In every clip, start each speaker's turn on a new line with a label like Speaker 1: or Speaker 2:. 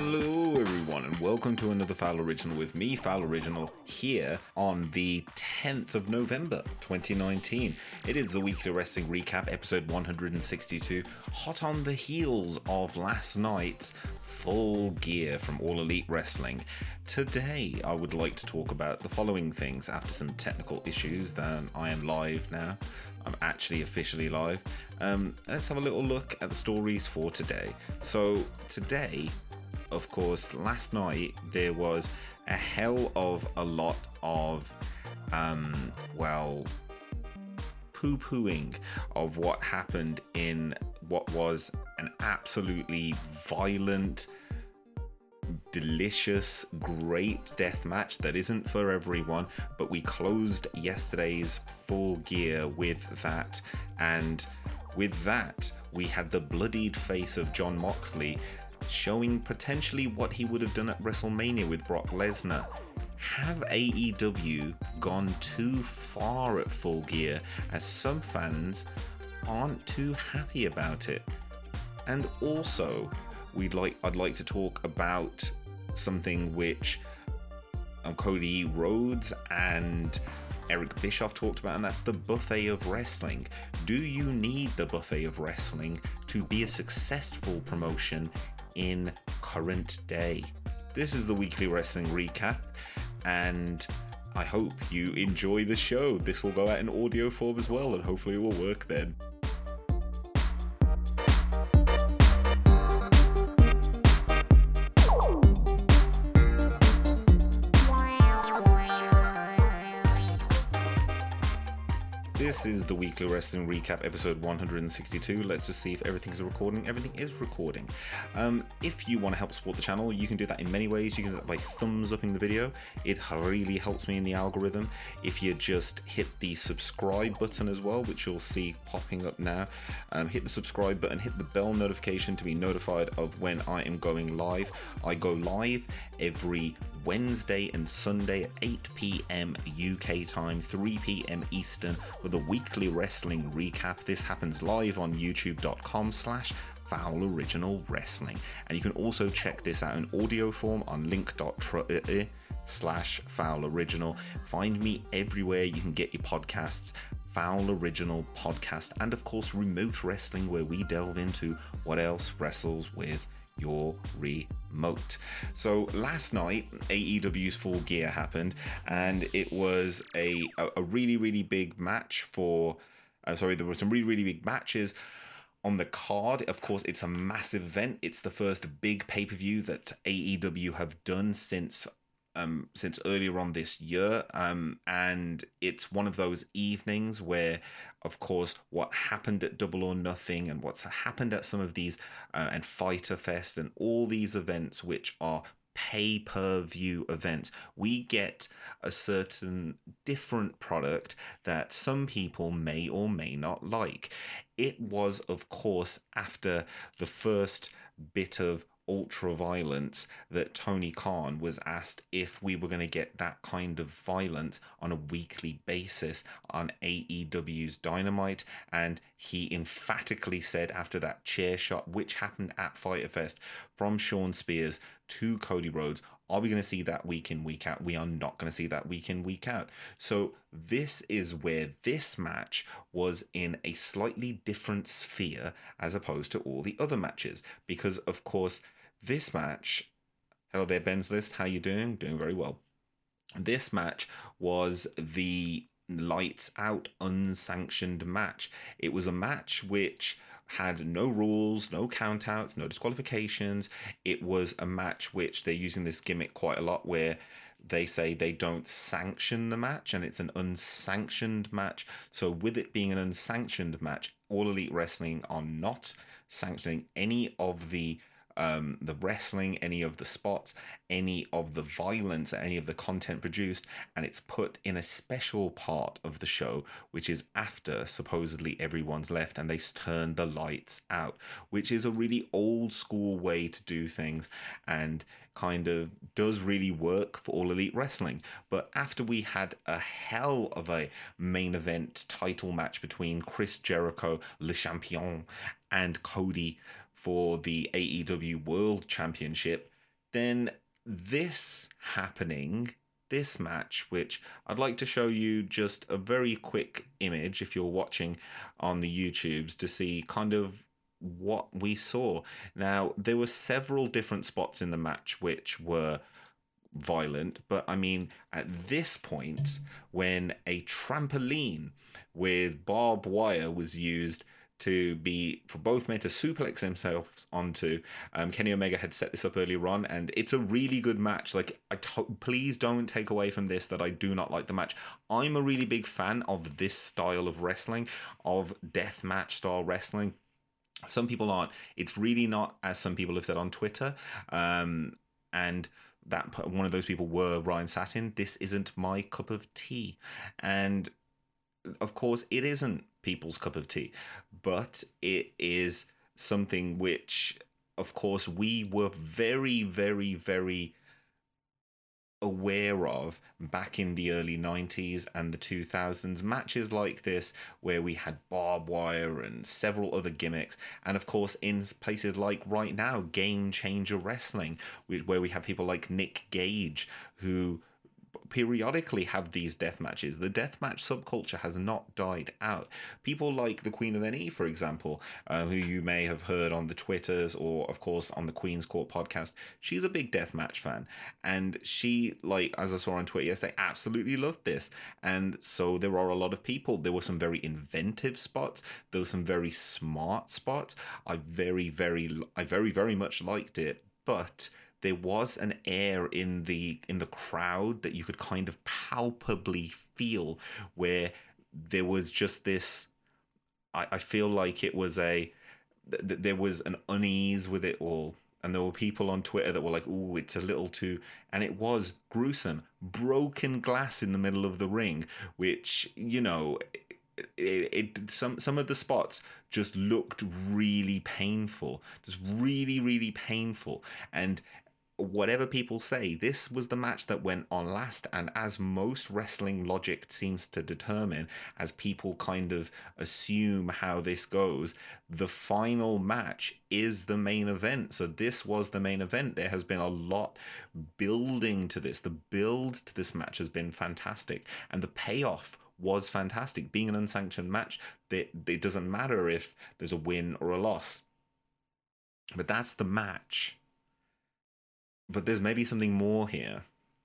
Speaker 1: Hello, everyone, and welcome to another Foul Original with me, Foul Original, here on the 10th of November 2019. It is the weekly wrestling recap, episode 162, hot on the heels of last night's full gear from All Elite Wrestling. Today, I would like to talk about the following things after some technical issues. Then I am live now. I'm actually officially live. Um, let's have a little look at the stories for today. So, today, of course, last night there was a hell of a lot of, um, well, poo pooing of what happened in what was an absolutely violent, delicious, great death match that isn't for everyone. But we closed yesterday's full gear with that, and with that, we had the bloodied face of Jon Moxley showing potentially what he would have done at WrestleMania with Brock Lesnar. Have AEW gone too far at full gear as some fans aren't too happy about it? And also, we'd like I'd like to talk about something which um, Cody Rhodes and Eric Bischoff talked about, and that's the buffet of wrestling. Do you need the buffet of wrestling to be a successful promotion in current day? This is the weekly wrestling recap, and I hope you enjoy the show. This will go out in audio form as well, and hopefully it will work then. This is the weekly wrestling recap, episode 162. Let's just see if everything's recording. Everything is recording. Um, if you want to help support the channel, you can do that in many ways. You can do that by thumbs upping the video. It really helps me in the algorithm. If you just hit the subscribe button as well, which you'll see popping up now, um, hit the subscribe button, hit the bell notification to be notified of when I am going live. I go live every Wednesday and Sunday at 8 p.m. UK time, 3 p.m. Eastern, with weekly wrestling recap. This happens live on youtube.com slash Foul Original Wrestling. And you can also check this out in audio form on link.tree slash Foul Original. Find me everywhere you can get your podcasts. Foul Original Podcast, and of course, Remote Wrestling, where we delve into what else wrestles with your remote. So last night, AEW's Full Gear happened, and it was a a, really really big match for. Uh, sorry, there were some really really big matches on the card. Of course, it's a massive event. It's the first big pay per view that AEW have done since um, since earlier on this year. Um, and it's one of those evenings where, of course, what happened at Double or Nothing and what's happened at some of these uh, and Fighter Fest and all these events, which are pay per view events, we get a certain different product that some people may or may not like. It was, of course, after the first bit of ultra violence that Tony Khan was asked if we were going to get that kind of violence on a weekly basis on AEW's Dynamite. And he emphatically said after that chair shot, which happened at Fighter Fest from Shawn Spears to Cody Rhodes, are we going to see that week in, week out? We are not going to see that week in, week out. So, this is where this match was in a slightly different sphere as opposed to all the other matches. Because, of course, this match, hello there, Ben's List. How you doing? Doing very well. This match was the lights out unsanctioned match. It was a match which had no rules, no countouts, no disqualifications. It was a match which they're using this gimmick quite a lot where they say they don't sanction the match and it's an unsanctioned match. So, with it being an unsanctioned match, All Elite Wrestling are not sanctioning any of the um, the wrestling, any of the spots, any of the violence, any of the content produced, and it's put in a special part of the show, which is after supposedly everyone's left and they turn the lights out, which is a really old school way to do things and kind of does really work for all elite wrestling. But after we had a hell of a main event title match between Chris Jericho, Le Champion, and Cody for the AEW World Championship, then this happening this match, which I'd like to show you just a very quick image if you're watching on the YouTubes to see kind of what we saw. Now, there were several different spots in the match which were violent, but I mean, at this point, when a trampoline with barbed wire was used to be for both men to suplex themselves onto. Um, Kenny Omega had set this up earlier on, and it's a really good match. Like, I to- please don't take away from this that I do not like the match. I'm a really big fan of this style of wrestling, of death match style wrestling. Some people aren't. It's really not, as some people have said on Twitter. Um, and that one of those people were Ryan Satin. This isn't my cup of tea, and of course, it isn't people's cup of tea, but it is something which, of course, we were very, very, very aware of back in the early 90s and the 2000s matches like this where we had barbed wire and several other gimmicks. And of course in places like right now game changer wrestling where we have people like nick gage who periodically have these death matches. The death match subculture has not died out. People like the Queen of NE, for example, uh, who you may have heard on the Twitters or, of course, on the Queen's Court podcast, she's a big death match fan. And she, like, as I saw on Twitter yesterday, absolutely loved this. And so there are a lot of people. There were some very inventive spots. There were some very smart spots. I very, very, I very, very much liked it. But there was an air in the in the crowd that you could kind of palpably feel where there was just this I, I feel like it was a th- there was an unease with it all and there were people on Twitter that were like, "Oh, it's a little too," and it was gruesome. Broken glass in the middle of the ring, which you know, it, it some some of the spots just looked really painful, just really really painful, and whatever people say, this was the match that went on last. And as most wrestling logic seems to determine, as people kind of assume how this goes, the final match is the main event. So this was the main event. There has been a lot building to this. The build to this match has been fantastic. And the payoff was fantastic. Being an unsanctioned match, it, doesn't matter if there's a win or a loss. But that's the match but there's maybe something more here.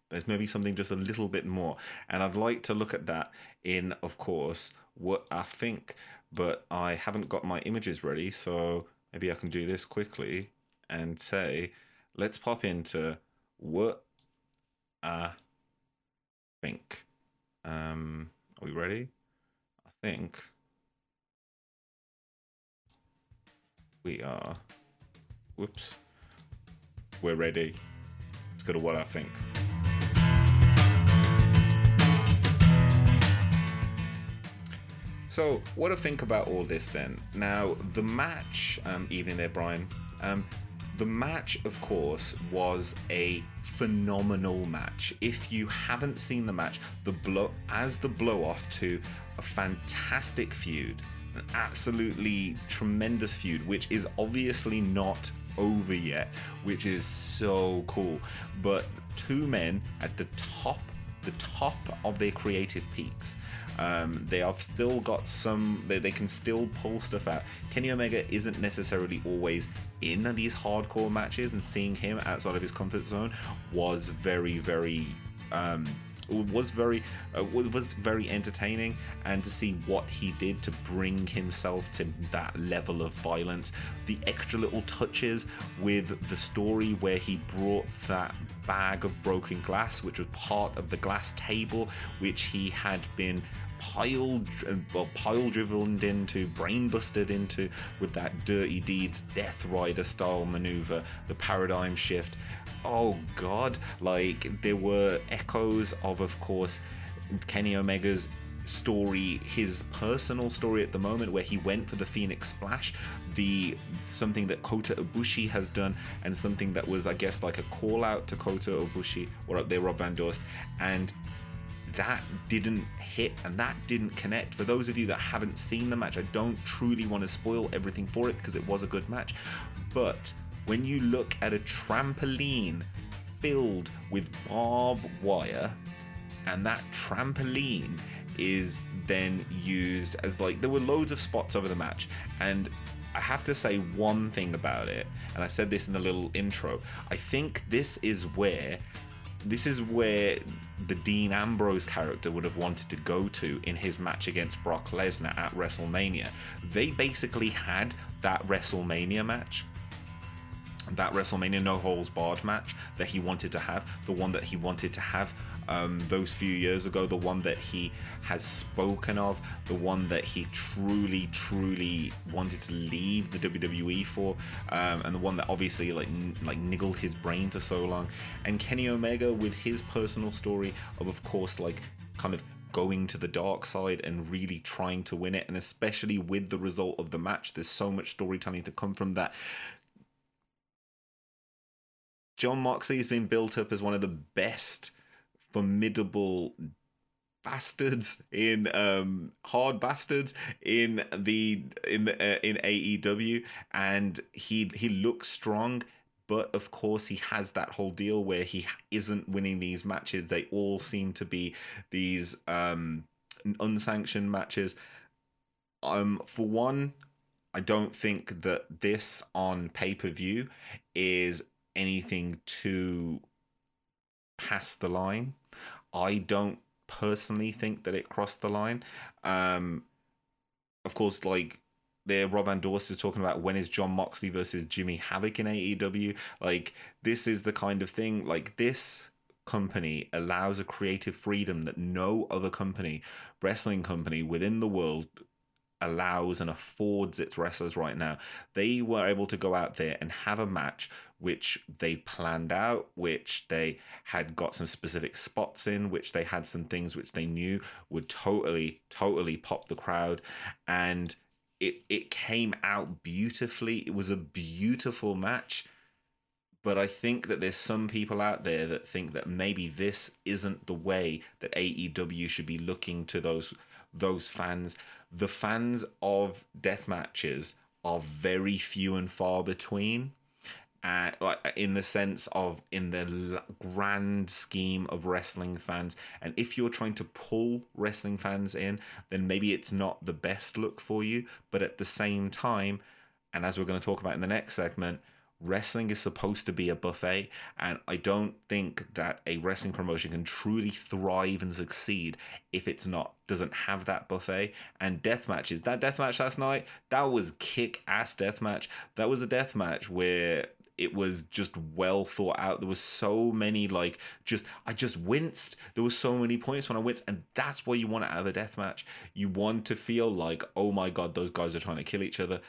Speaker 1: There's maybe something just a little bit more. And I'd like to look at that in, of course, what I think, but I haven't got my images ready. So maybe I can do this quickly and say, let's pop into what I think. Um, are we ready? I think we are. Whoops. We're ready to what I think. So, what I think about all this then? Now, the match, um, evening there, Brian. Um, the match, of course, was a phenomenal match. If you haven't seen the match, the blow as the blow off to a fantastic feud, an absolutely tremendous feud, which is obviously not over yet, which is so cool. But two men at the top, the top of their creative peaks. Um, they have still got some, they, they can still pull stuff out. Kenny Omega isn't necessarily always in these hardcore matches, and seeing him outside of his comfort zone was very, very um, was very uh, was very entertaining and to see what he did to bring himself to that level of violence the extra little touches with the story where he brought that bag of broken glass which was part of the glass table which he had been piled well pile driven into brain busted into with that dirty deeds death rider style maneuver the paradigm shift oh god, like there were echoes of, of course, Kenny Omega's story, his personal story at the moment, where he went for the Phoenix Splash, the something that Kota Ibushi has done, and something that was, I guess, like a call out to Kota Ibushi or up there, Rob Van Dorst, and that didn't hit and that didn't connect. For those of you that haven't seen the match, I don't truly want to spoil everything for it because it was a good match, but when you look at a trampoline filled with barbed wire, and that trampoline is then used as like there were loads of spots over the match and I have to say one thing about it, and I said this in the little intro. I think this is where this is where the Dean Ambrose character would have wanted to go to in his match against Brock Lesnar at WrestleMania. They basically had that WrestleMania match that WrestleMania no holds barred match that he wanted to have, the one that he wanted to have um, those few years ago, the one that he has spoken of, the one that he truly, truly wanted to leave the WWE for, um, and the one that obviously like n- like niggled his brain for so long. And Kenny Omega with his personal story of, of course, like kind of going to the dark side and really trying to win it and especially with the result of the match there's so much storytelling to come from that Jon Moxley has been built up as one of the best formidable bastards in um hard bastards in the in the uh, in AEW and he he looks strong but of course he has that whole deal where he isn't winning these matches. They all seem to be these um unsanctioned matches. Um for one I don't think that this on pay-per-view is anything to pass the line. I don't personally think that it crossed the line. Um, of course, like there, Rob Van Dorst is talking about when is Jon Moxley versus Jimmy Havoc in AEW. Like this is the kind of thing. Like this company allows a creative freedom that no other company, wrestling company within the world allows and affords its wrestlers right now. They were able to go out there and have a match which they planned out, which they had got some specific spots in, which they had some things which they knew would totally, totally pop the crowd. And it it came out beautifully. It was a beautiful match. But I think that there's some people out there that think that maybe this isn't the way that AEW should be looking to those those fans the fans of death matches are very few and far between. Uh, like in the sense of in the grand scheme of wrestling fans and if you're trying to pull wrestling fans in then maybe it's not the best look for you but at the same time and as we're going to talk about in the next segment wrestling is supposed to be a buffet and i don't think that a wrestling promotion can truly thrive and succeed if it's not doesn't have that buffet. And death matches that death match last night that was kick ass death match. That was a death match where it was just well thought out. There was so many like just i just winced. There was so many points when i winced and that's why you want to have a death match. You want to feel like oh my god those guys are trying to kill each other.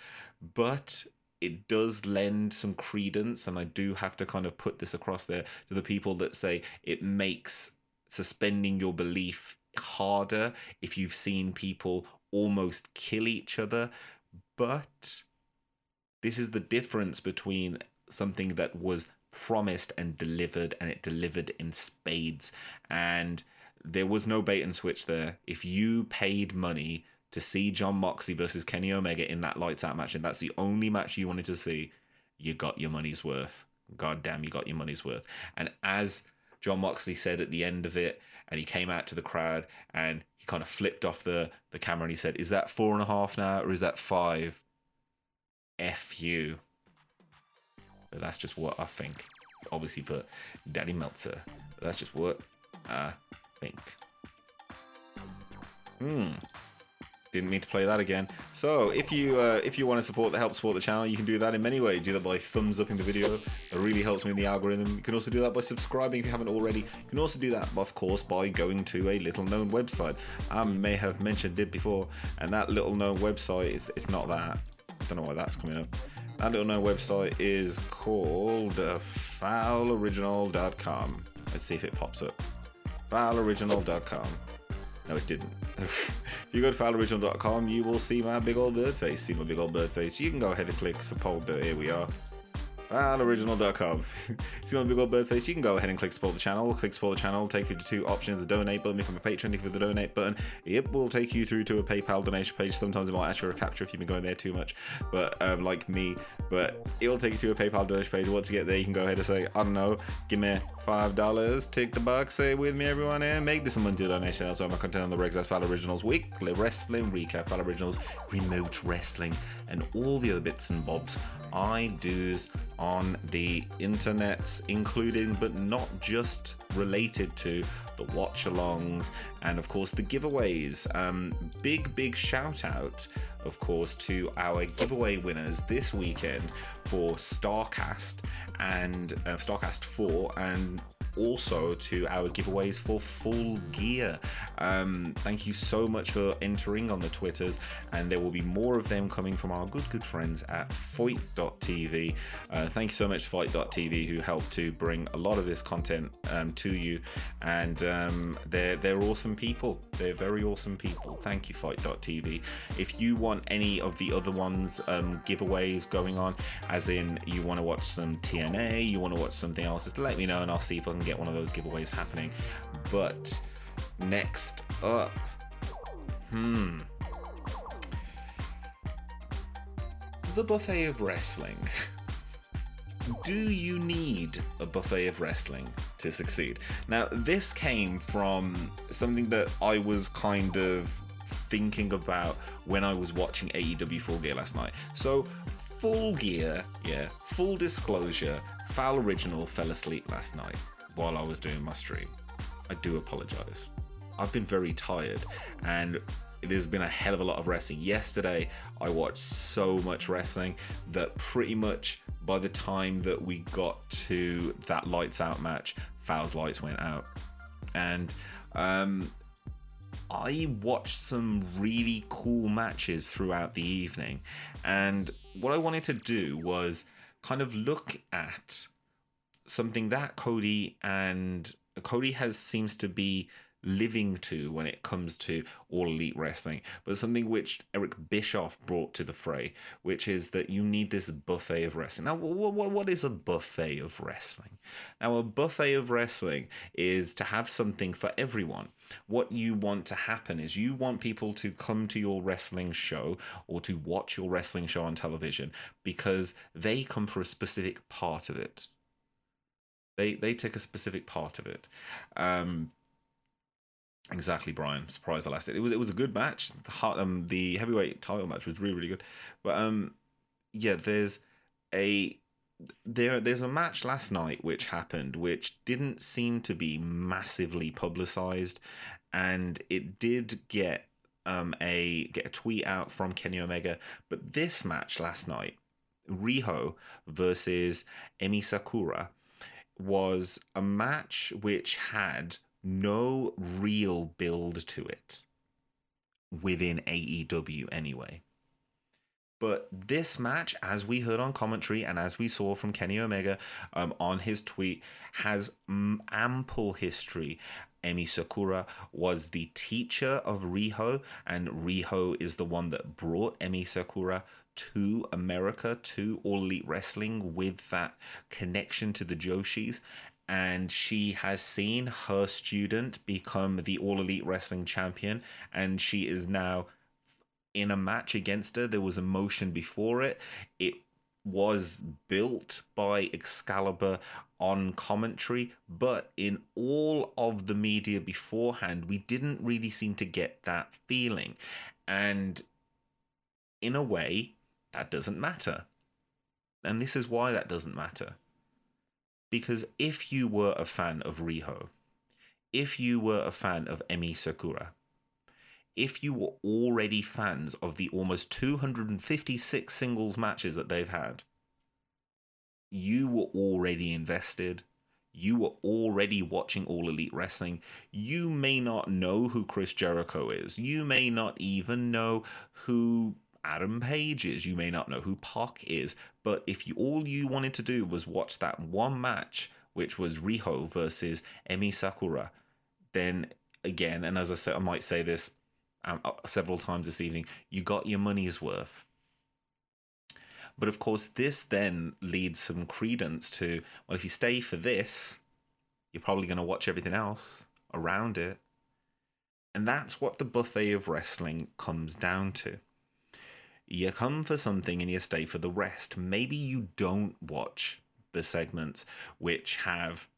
Speaker 1: But it does lend some credence, and I do have to kind of put this across there to the people that say it makes suspending your belief harder if you've seen people almost kill each other. But this is the difference between something that was promised and delivered, and it delivered in spades. And there was no bait and switch there. If you paid money to see Jon Moxley versus Kenny Omega in that lights out match, and that's the only match you wanted to see, you got your money's worth. God damn, you got your money's worth. And as Jon Moxley said at the end of it, and he came out to the crowd and he kind of flipped off the, the camera and he said, Is that four and a half now or is that five? F you. But that's just what I think. It's obviously for Daddy Meltzer. That's just what I think. Hmm didn't mean to play that again. So if you uh, if you want to support the help support the channel, you can do that in many ways. Do that by thumbs up in the video. It really helps me in the algorithm. You can also do that by subscribing if you haven't already. You can also do that, of course, by going to a little known website. I may have mentioned it before, and that little known website is it's not that. I don't know why that's coming up. That little known website is called uh, fouloriginal.com. Let's see if it pops up. fouloriginal.com. No, it didn't. if you go to fouloriginal.com, you will see my big old bird face. See my big old bird face. You can go ahead and click support. Here we are. FalOriginal.com. if you want a big old bird face, you can go ahead and click support the channel. Click support the channel, take you to two options: a donate button, become a patron. Click the donate button. It will take you through to a PayPal donation page. Sometimes it might ask for a capture if you've been going there too much, but um, like me. But it will take you to a PayPal donation page. Once you get there, you can go ahead and say, I don't know, give me five dollars, tick the box, say it with me, everyone, and make this a monthly donation. Also, my content on the Regs Fal Originals Weekly Wrestling Recap, Fal Originals Remote Wrestling, and all the other bits and bobs I do's on the internet, including but not just related to the watch alongs and of course the giveaways. Um, big, big shout out, of course, to our giveaway winners this weekend for Starrcast and uh, Starrcast 4 and also to our giveaways for full gear. Um, thank you so much for entering on the Twitters, and there will be more of them coming from our good, good friends at FITE.tv. Uh, thank you so much FITE.tv who helped to bring a lot of this content um, to you, and um, they're they're awesome people. They're very awesome people. Thank you, FITE.tv. If you want any of the other ones um, giveaways going on, as in you want to watch some TNA, you want to watch something else, just let me know and I'll see if I can get one of those giveaways happening. But next up, hmm. The buffet of wrestling. Do you need a buffet of wrestling to succeed? Now, this came from something that I was kind of thinking about when I was watching AEW Full Gear last night. So, Full Gear, yeah, full disclosure, Foul Original fell asleep last night while I was doing my stream. I do apologize. I've been very tired and there's been a hell of a lot of wrestling. Yesterday, I watched so much wrestling that pretty much by the time that we got to that lights out match, Fal's lights went out. And um, I watched some really cool matches throughout the evening. And what I wanted to do was kind of look at something that Cody and Cody has seems to be living to when it comes to all elite wrestling, but something which Eric Bischoff brought to the fray, which is that you need this buffet of wrestling. Now, what, what is a buffet of wrestling? Now, a buffet of wrestling is to have something for everyone. What you want to happen is you want people to come to your wrestling show or to watch your wrestling show on television because they come for a specific part of it. They they take a specific part of it. Um, exactly, Brian. Surprise! I last it. It was it was a good match. The heart, um, the heavyweight title match was really really good. But um, yeah, there's a there there's a match last night which happened which didn't seem to be massively publicized and it did get um a get a tweet out from Kenny Omega but this match last night Riho versus Emi Sakura was a match which had no real build to it within AEW anyway. But this match, as we heard on commentary and as we saw from Kenny Omega um, on his tweet, has ample history. Emi Sakura was the teacher of Riho, and Riho is the one that brought Emi Sakura to America, to All Elite Wrestling, with that connection to the Joshis. And she has seen her student become the All Elite Wrestling champion, and she is now in a match against her. There was a motion before it. It was built by Excalibur on commentary, but in all of the media beforehand, we didn't really seem to get that feeling. And in a way, that doesn't matter. And this is why that doesn't matter. Because if you were a fan of Riho, if you were a fan of Emi Sakura, if you were already fans of the almost 256 singles matches that they've had, you were already invested. You were already watching All Elite Wrestling. You may not know who Chris Jericho is. You may not even know who Adam Page is. You may not know who Pac is, but if you all you wanted to do was watch that one match, which was Riho versus Emi Sakura, then again, and as I said, I might say this um, uh, several times this evening, you got your money's worth. But of course, this then leads some credence to well, if you stay for this, you're probably going to watch everything else around it. And that's what the buffet of wrestling comes down to. You come for something and you stay for the rest. Maybe you don't watch the segments which have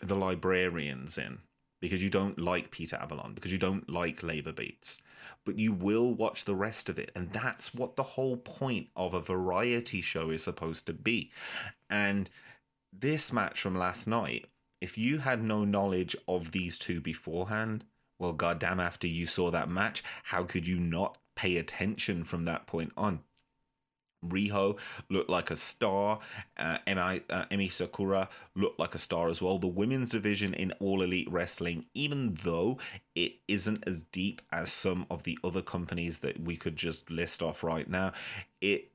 Speaker 1: the librarians in because you don't like Peter Avalon, because you don't like Leva Bates, but you will watch the rest of it. And that's what the whole point of a variety show is supposed to be. And this match from last night, if you had no knowledge of these two beforehand, well, goddamn, after you saw that match, how could you not pay attention from that point on? Riho looked like a star. Uh, Emi, uh, Emi Sakura looked like a star as well. The women's division in All Elite Wrestling, even though it isn't as deep as some of the other companies that we could just list off right now, it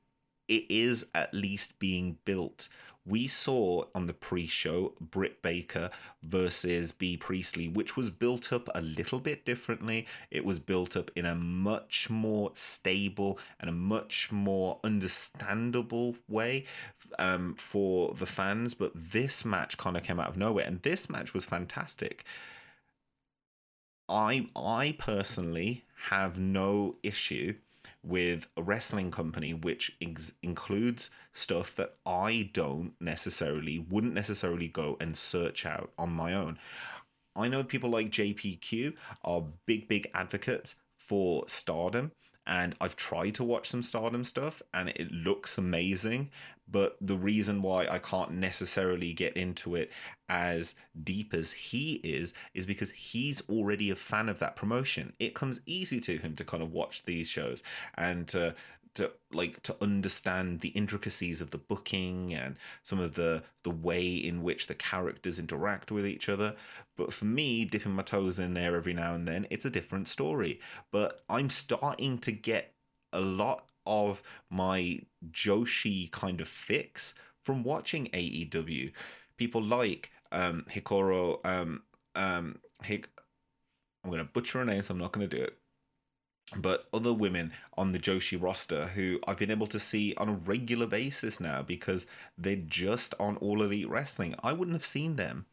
Speaker 1: it is at least being built we saw on the pre-show Britt Baker versus Bea Priestley, which was built up a little bit differently. It was built up in a much more stable and a much more understandable way um, for the fans. But this match kind of came out of nowhere, and this match was fantastic. I I personally have no issue with a wrestling company which ex- includes stuff that I don't necessarily wouldn't necessarily go and search out on my own. I know people like JPQ are big big advocates for stardom and I've tried to watch some stardom stuff and it looks amazing but the reason why I can't necessarily get into it as deep as he is is because he's already a fan of that promotion. It comes easy to him to kind of watch these shows and to to like to understand the intricacies of the booking and some of the the way in which the characters interact with each other but for me dipping my toes in there every now and then it's a different story but i'm starting to get a lot of my Joshi kind of fix from watching AEW. People like um, Hikaru, um, um, Hik- I'm going to butcher her name, so I'm not going to do it. But other women on the Joshi roster who I've been able to see on a regular basis now because they're just on All Elite Wrestling. I wouldn't have seen them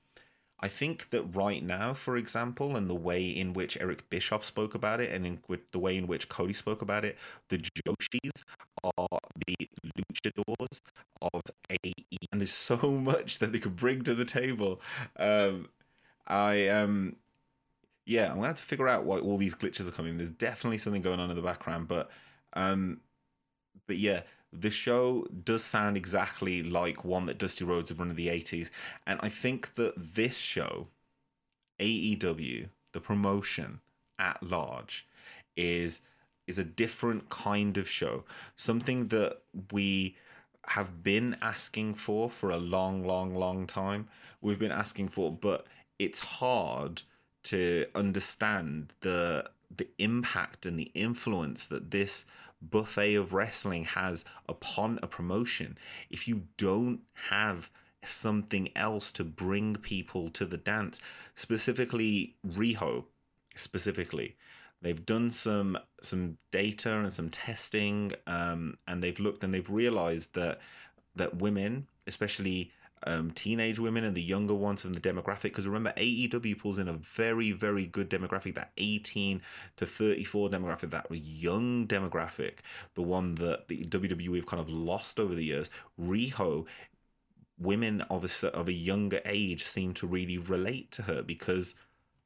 Speaker 1: I think that right now, for example, and the way in which Eric Bischoff spoke about it, and in the way in which Cody spoke about it, the Joshis are the luchadors of AE, and there's so much that they could bring to the table. Um, I um, yeah, I'm gonna have to figure out why all these glitches are coming. There's definitely something going on in the background, but um, but yeah, the show does sound exactly like one that Dusty Rhodes would run in the 80s. And I think that this show, AEW, the promotion at large, is is a different kind of show. Something that we have been asking for for a long, long, long time. We've been asking for, but it's hard to understand the the impact and the influence that this buffet of wrestling has upon a promotion. If you don't have something else to bring people to the dance specifically riho specifically they've done some some data and some testing um, and they've looked and they've realized that that women especially um, teenage women and the younger ones from the demographic. Because remember, AEW pulls in a very, very good demographic, that 18 to 34 demographic, that young demographic, the one that the WWE have kind of lost over the years. Riho women of a, of a younger age seem to really relate to her because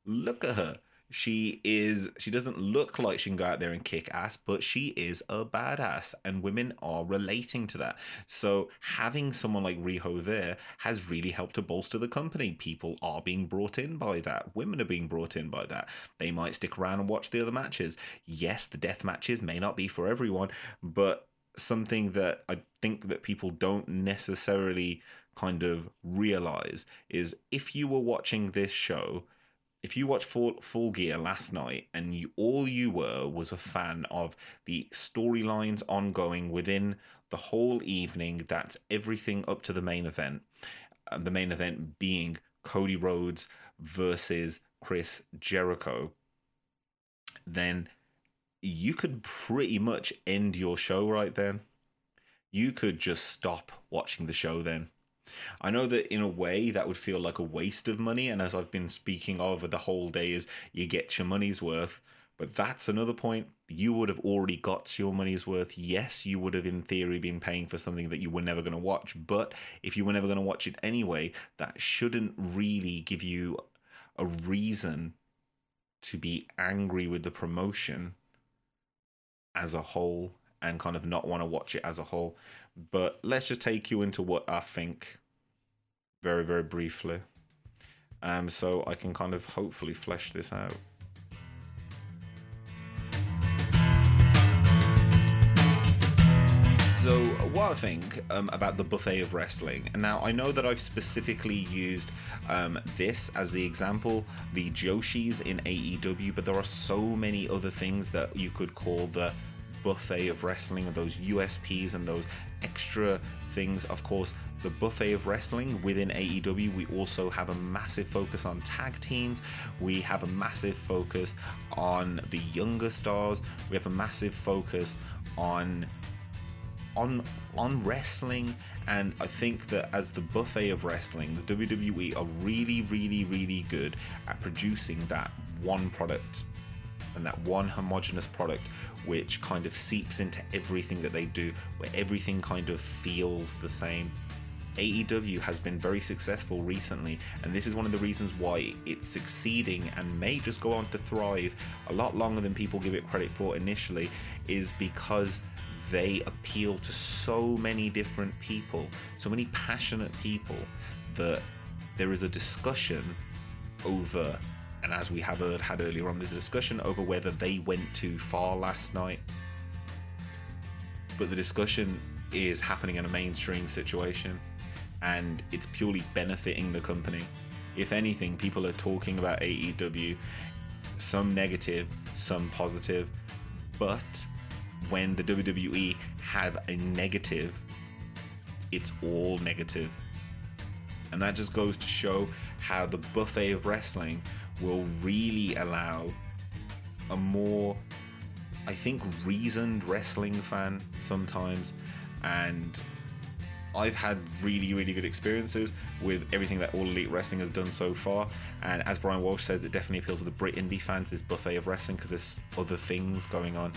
Speaker 1: look at her she is she doesn't look like she can go out there and kick ass but she is a badass and women are relating to that. So having someone like riho there has really helped to bolster the company. People are being brought in by that. Women are being brought in by that. They might stick around and watch the other matches. Yes the death matches may not be for everyone but something that i think that people don't necessarily kind of realize is if you were watching this show if you watched full, full gear last night and you all you were was a fan of the storylines ongoing within the whole evening that's everything up to the main event and the main event being cody rhodes versus chris jericho then you could pretty much end your show right then you could just stop watching the show then. I know that in a way that would feel like a waste of money, and as I've been speaking over the whole day, is you get your money's worth. But that's another point. You would have already got your money's worth. Yes, you would have, in theory, been paying for something that you were never going to watch. But if you were never going to watch it anyway, that shouldn't really give you a reason to be angry with the promotion as a whole and kind of not want to watch it as a whole. But let's just take you into what I think very, very briefly. Um, so I can kind of hopefully flesh this out. So, what I think um, about the buffet of wrestling, now I know that I've specifically used um, this as the example, the Joshis in AEW, but there are so many other things that you could call the buffet of wrestling and those USPs and those extra things. Of course, the buffet of wrestling within AEW, we also have a massive focus on tag teams. We have a massive focus on the younger stars. We have a massive focus on on on wrestling and I think that as the buffet of wrestling the WWE are really really really good at producing that one product and that one homogenous product which kind of seeps into everything that they do where everything kind of feels the same. AEW has been very successful recently, and this is one of the reasons why it's succeeding and may just go on to thrive a lot longer than people give it credit for initially, is because they appeal to so many different people, so many passionate people, that there is a discussion over, and as we have had earlier on, there's discussion over whether they went too far last night. But the discussion is happening in a mainstream situation, and it's purely benefiting the company. If anything, people are talking about AEW, some negative, some positive, but when the WWE have a negative, it's all negative. And that just goes to show how the buffet of wrestling will really allow a more, I think, reasoned wrestling fan sometimes. And I've had really, really good experiences with everything that All Elite Wrestling has done so far. And as Brian Walsh says, it definitely appeals to the Brit indie fans, this buffet of wrestling, because there's other things going on.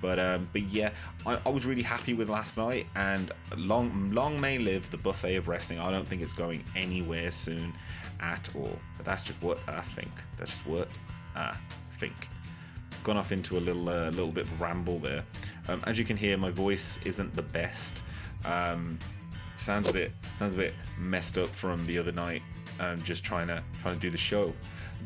Speaker 1: But um, but yeah, I, I, was really happy with last night, and long long may live the buffet of wrestling. I don't think it's going anywhere soon at all. But that's just what I think. That's just what I think. Gone off into a little uh, little bit of ramble there. Um, as you can hear, my voice isn't the best. Um, sounds a bit sounds a bit messed up from the other night. Um, just trying to trying to do the show.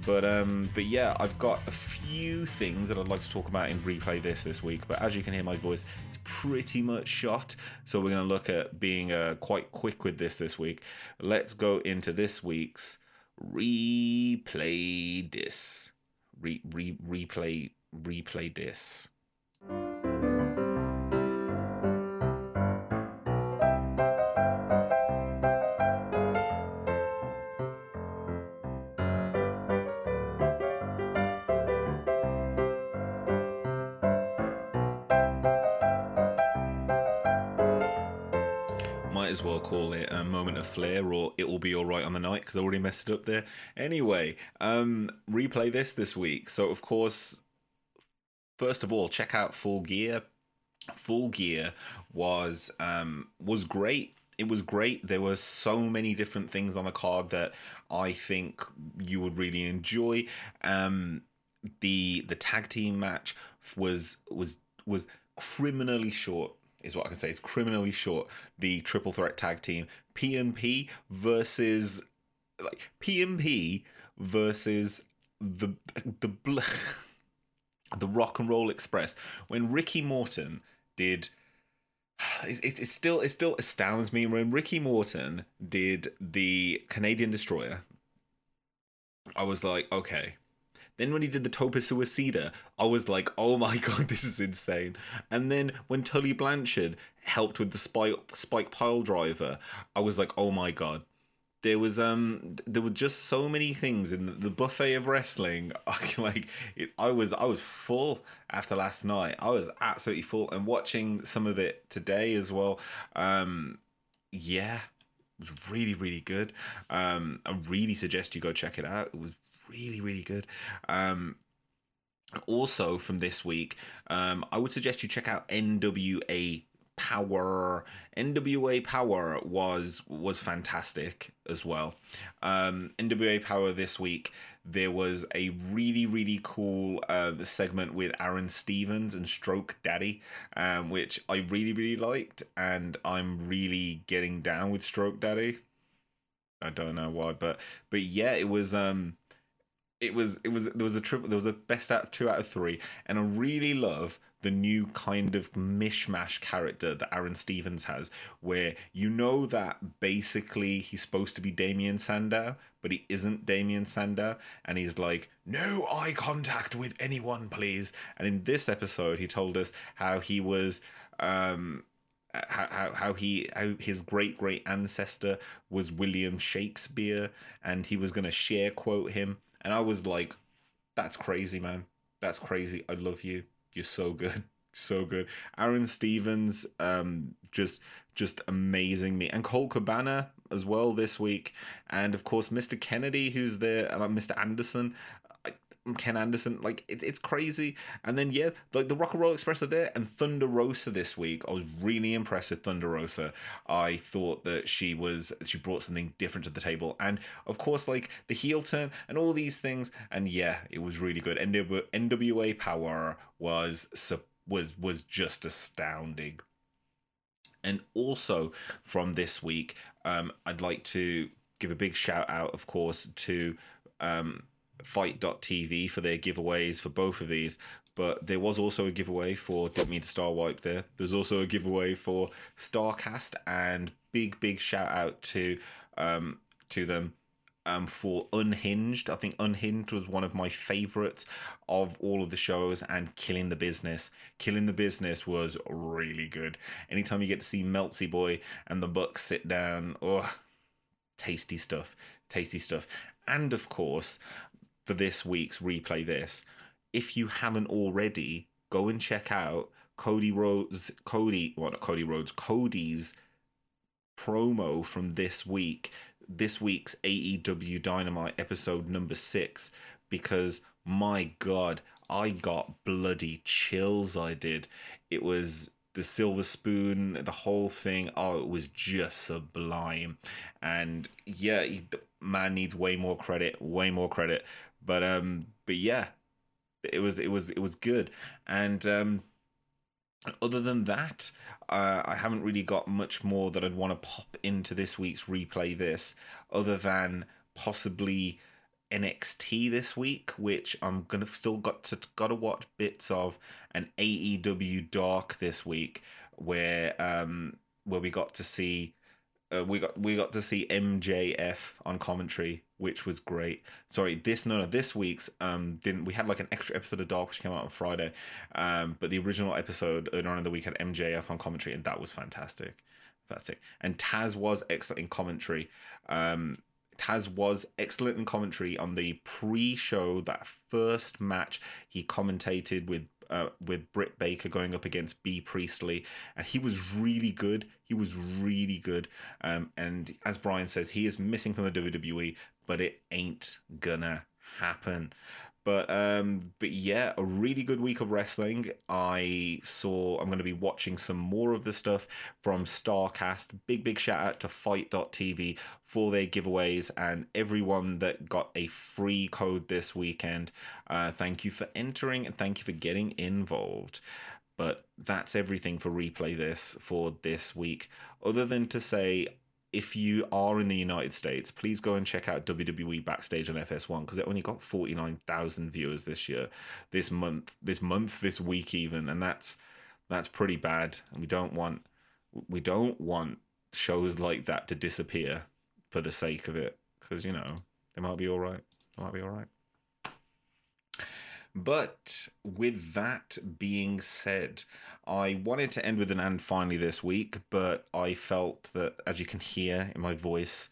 Speaker 1: But um, but yeah, I've got a few things that I'd like to talk about in replay this this week. But as you can hear, my voice is pretty much shot, so we're gonna look at being uh, quite quick with this this week. Let's go into this week's replay this, re, re replay replay this. Moment of flair or it will be all right on the night because I already messed it up there. Anyway, um, replay this this week. So of course, first of all, check out Full Gear. Full Gear was um, was great. It was great. There were so many different things on the card that I think you would really enjoy. Um, the the tag team match was was was criminally short is what I can say. It's criminally short. The triple threat tag team PMP versus like PMP versus the the the Rock and Roll Express when Ricky Morton did. It, it, it still it still astounds me when Ricky Morton did the Canadian Destroyer. I was like, okay, then when he did the Tope Suicida, I was like, oh my god, this is insane. And then when Tully Blanchard helped with the Spike, Spike Pile Driver, I was like, oh my god, there was um there were just so many things in the buffet of wrestling. Like it, i was i was full after last night. I was absolutely full. And watching some of it today as well um yeah it was really really good. Um i really suggest you go check it out. It was really really good. Um also from this week um i would suggest you check out nwa Power, NWA Power was was fantastic as well. Um, NWA Power this week there was a really really cool uh, segment with Aron Stevens and Stroke Daddy, um, which I really really liked, and I'm really getting down with Stroke Daddy. I don't know why, but but yeah, it was um it was it was there was a triple there was a best out of two out of three and i really love the new kind of mishmash character that aron stevens has where you know that basically he's supposed to be damien sandow but he isn't damien sandow and he's like no eye contact with anyone please and in this episode he told us how he was um how, how, how he how his great great ancestor was William Shakespeare and he was gonna share quote him and I was like, that's crazy, man. That's crazy. I love you. You're so good. So good. Aron Stevens, um, just just amazing me. And Colt Cabana as well this week. And of course Mr. Kennedy, who's there, uh, Mr. Anderson. Ken Anderson. Like it, it's crazy. And then yeah, like the Rock and Roll Express are there, and Thunder Rosa this week. I was really impressed with Thunder Rosa. I thought that she was she brought something different to the table, and of course like the heel turn and all these things. And yeah, it was really good. NWA, NWA Power was was was just astounding. And also from this week, um, I'd like to give a big shout out, of course, to um, FITE.tv for their giveaways for both of these. But there was also a giveaway for Don't Mean to Star Wipe there. There's also a giveaway for Starrcast and big, big shout out to um to them um for Unhinged. I think Unhinged was one of my favorites of all of the shows and Killing the Business. Killing the Business was really good. Anytime you get to see Meltsy Boy and the Bucks sit down, oh tasty stuff. Tasty stuff. And of course, for this week's replay this. If you haven't already, go and check out Cody Rhodes, Cody, what well, Cody Rhodes, Cody's promo from this week, this week's AEW Dynamite episode number six, because my god, I got bloody chills. I did. It was the silver spoon, the whole thing. Oh, it was just sublime. And yeah, man needs way more credit, way more credit but um, but yeah, it was it was it was good, and um, other than that, uh, I haven't really got much more that I'd want to pop into this week's replay. This other than possibly NXT this week, which I'm gonna still got to gotta watch bits of, an AEW Dark this week, where um where we got to see uh, we got we got to see MJF on commentary, which was great. Sorry, this no no this week's um didn't we had like an extra episode of Dark which came out on Friday, um but the original episode earlier on in the week had MJF on commentary and that was fantastic, fantastic. And Taz was excellent in commentary. Um, Taz was excellent in commentary on the pre-show that first match he commentated with uh, with Britt Baker going up against Bea Priestley, and he was really good. He was really good. Um, and as Brian says, he is missing from the WWE, but it ain't gonna happen. But um, but yeah, a really good week of wrestling. I saw. I'm going to be watching some more of the stuff from Starrcast. Big big shout out to FITE.tv for their giveaways and everyone that got a free code this weekend. Uh, thank you for entering and thank you for getting involved. But that's everything for replay this for this week. Other than to say, if you are in the United States, please go and check out WWE Backstage on FS1 because it only got 49,000 viewers this year, this month, this month, this week even, and that's that's pretty bad. And we don't want we don't want shows like that to disappear for the sake of it because you know, they might be all right. They might be all right. But with that being said, I wanted to end with an and finally this week, but I felt that, as you can hear in my voice,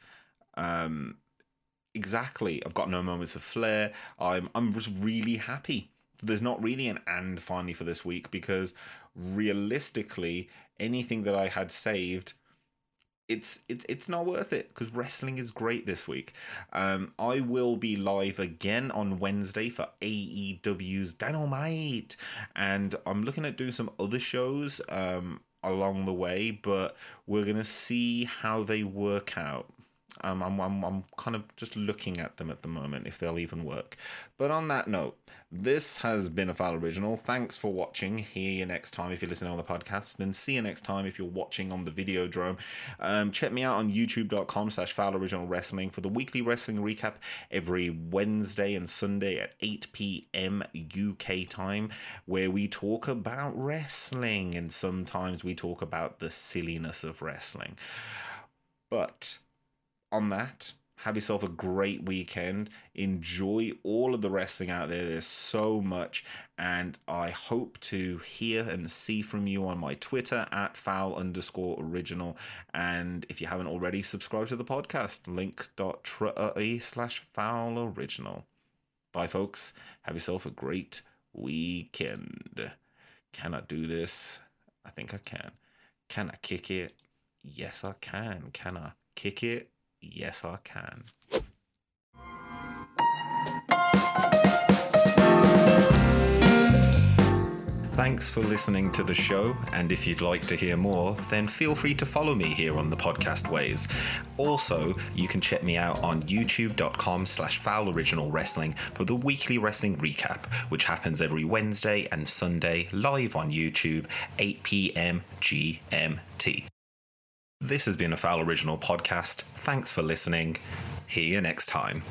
Speaker 1: Um, exactly. I've got no moments of flair. I'm I'm just really happy. There's not really an and finally for this week because realistically, anything that I had saved it's it's it's not worth it because wrestling is great this week. Um, I will be live again on Wednesday for AEW's Dynamite, and I'm looking at doing some other shows um along the way, but we're gonna see how they work out. Um, I'm, I'm, I'm kind of just looking at them at the moment if they'll even work. But on that note, this has been a Foul Original. Thanks for watching. Hear you next time if you're listening on the podcast, and see you next time if you're watching on the video Videodrome. Um, check me out on youtube.com slash Foul Original Wrestling for the weekly wrestling recap every Wednesday and Sunday at 8 p.m. UK time, where we talk about wrestling and sometimes we talk about the silliness of wrestling. But on that, have yourself a great weekend. Enjoy all of the wrestling out there. There's so much. And I hope to hear and see from you on my Twitter at foul underscore original. And if you haven't already, subscribe to the podcast. Link.tree slash foul original. Bye, folks. Have yourself a great weekend. Can I do this? I think I can. Can I kick it? Yes, I can. Can I kick it? Yes, I can. Thanks for listening to the show, and if you'd like to hear more, then feel free to follow me here on the podcast ways. Also, you can check me out on youtube.com slash foul original wrestling for the weekly wrestling recap, which happens every Wednesday and Sunday live on YouTube, 8 p.m. GMT. This has been a Foul Original podcast. Thanks for listening. See you next time.